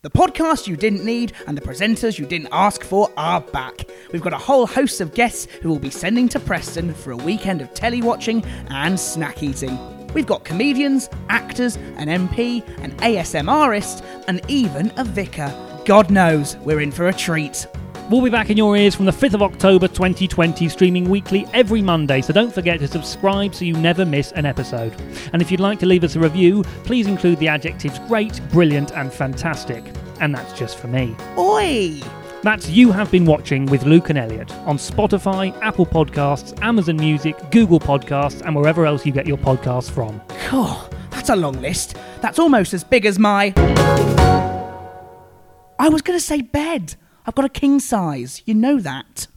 The podcast you didn't need and the presenters you didn't ask for are back. We've got a whole host of guests who will be sending to Preston for a weekend of telly watching and snack eating. We've got comedians, actors, an MP, an ASMRist, and even a vicar. God knows we're in for a treat. We'll be back in your ears from the 5th of October 2020, streaming weekly every Monday, so don't forget to subscribe so you never miss an episode. And if you'd like to leave us a review, please include the adjectives great, brilliant, and fantastic. And that's just for me. Oi! That's You Have Been Watching with Luke and Elliot on Spotify, Apple Podcasts, Amazon Music, Google Podcasts, and wherever else you get your podcasts from. Oh, that's a long list. That's almost as big as my. I was going to say bed. I've got a king size. You know that.